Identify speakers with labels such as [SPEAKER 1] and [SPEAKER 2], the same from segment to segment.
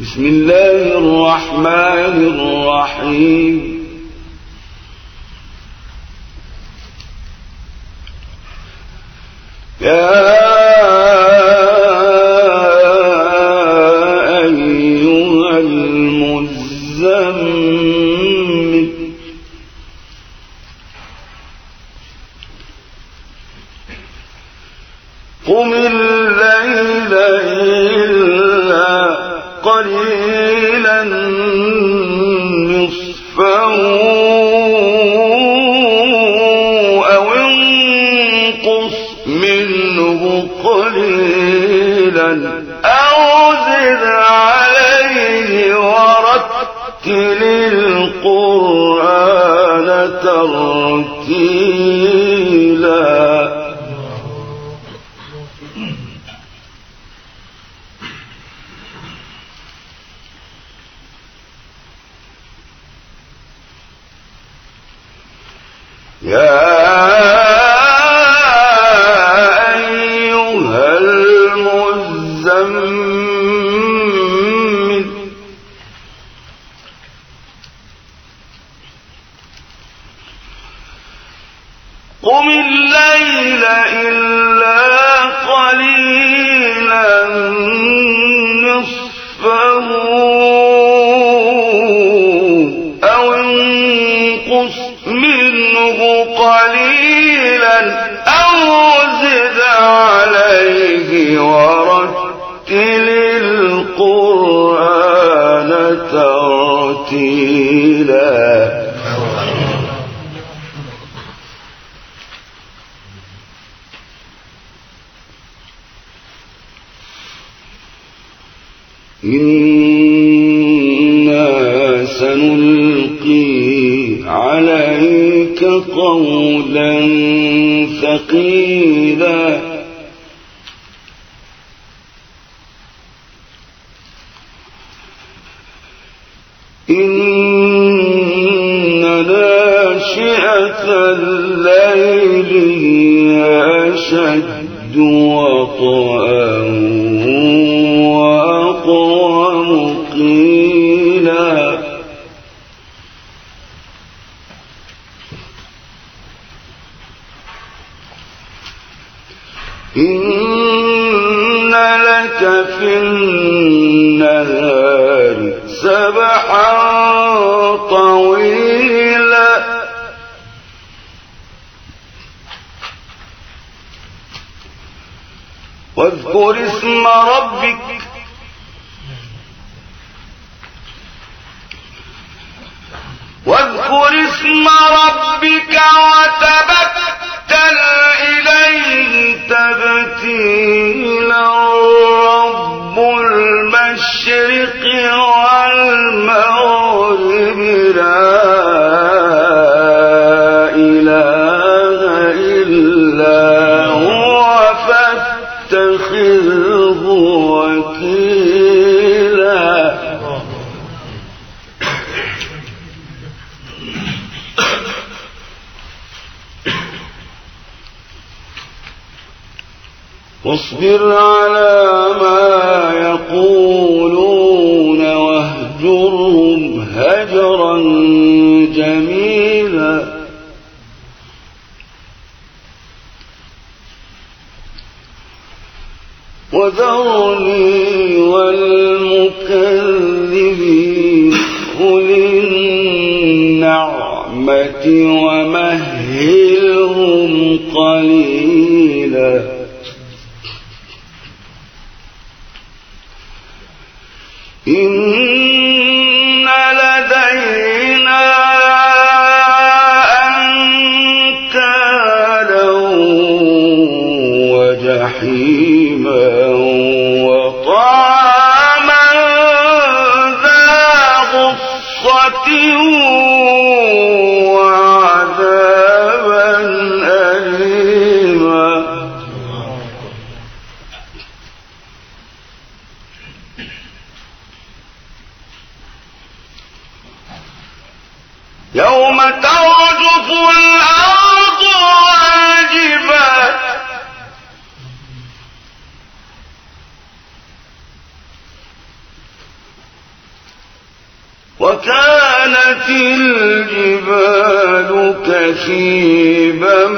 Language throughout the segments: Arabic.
[SPEAKER 1] بسم الله الرحمن الرحيم. يا أيها قم الليل إلا قليلا نصفه أو انقص منه قليلا أو زد عليه ورتل القرآن ترتيلا قليلا أو زد عليه ورتل القرآن ترتيلا. إنا سنلقي عليك قولا ثقيلا. إن ناشئة الليل هي أشد وطئا وأقوم في النهار سبحا طويلا. واذكر اسم واصبر على ما يقولون واهجرهم هجرا جميلا. وذرني والمكذبين أولي النعمة ومهلهم قليلا. يوم ترجف الأرض والجبال وكانت الجبال كثيبا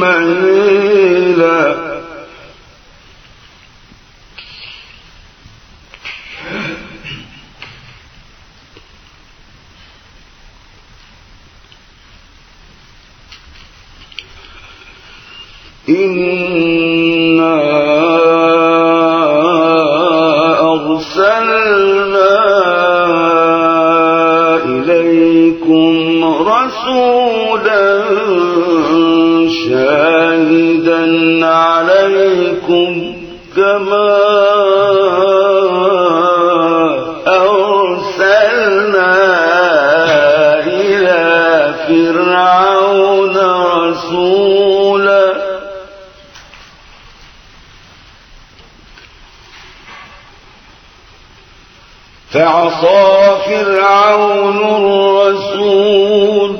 [SPEAKER 1] مهيلا إنا أرسلنا إليكم رسولا شاهدا عليكم كما أرسلنا إلى فرعون رسولا فعصى فرعون الرسول.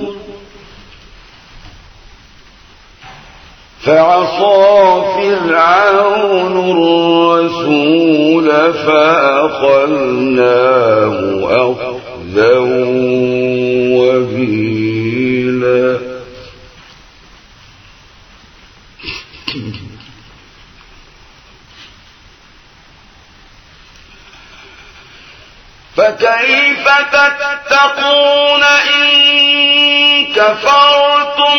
[SPEAKER 1] فعصى فرعون الرسول فأخذناه فكيف تتقون إن كفرتم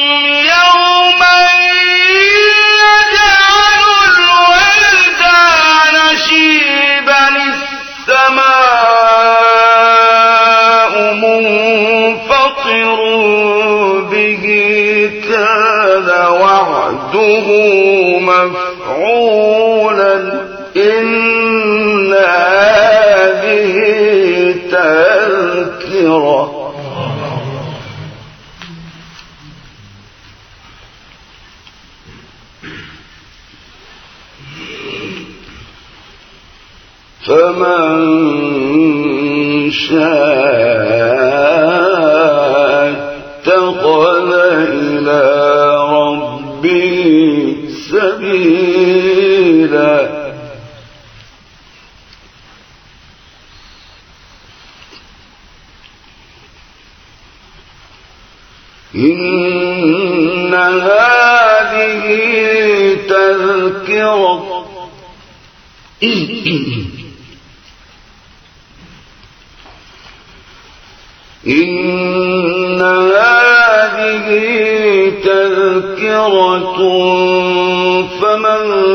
[SPEAKER 1] فمن شاء اتخذ إلى ربه سبيلا. إن هذه تذكرة. إن هذه تذكرة فمن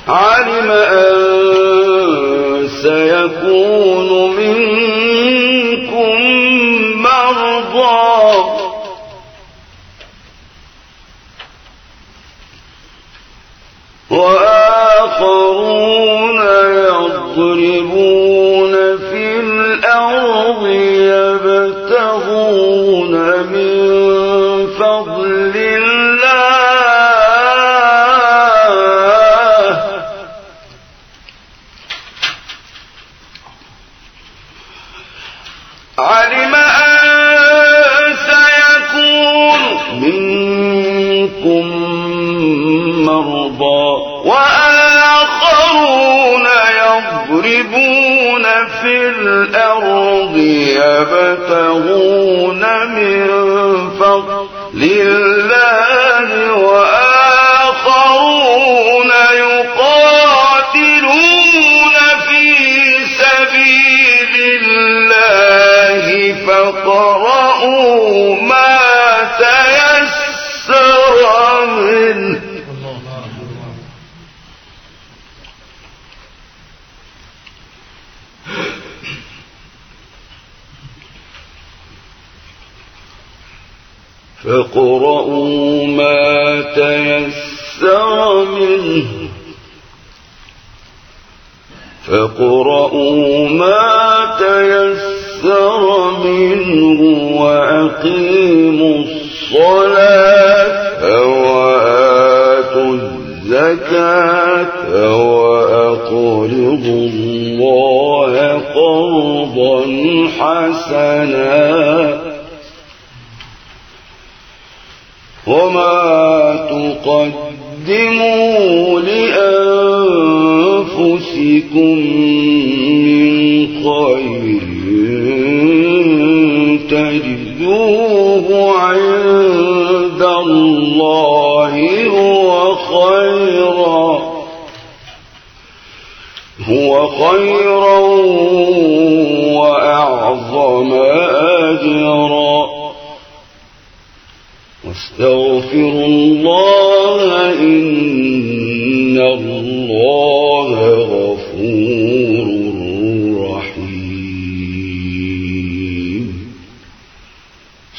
[SPEAKER 1] علم أن سيكون منكم مرضى. وآخرون يضربون منكم مرضى وآخرون يضربون في الأرض يبتغون من فضل فاقرؤوا ما تيسر منه. فاقرؤوا ما تيسر منه وأقيموا الصلاة وآتوا الزكاة وأقرضوا الله قرضا حسنا. وما تقدموا لأنفسكم من خير تجدوه عند الله هو خيرا هو خيرا وأعظم أجرا. واستغفروا الله إن الله غفور رحيم.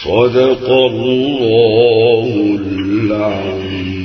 [SPEAKER 1] صدق الله العظيم.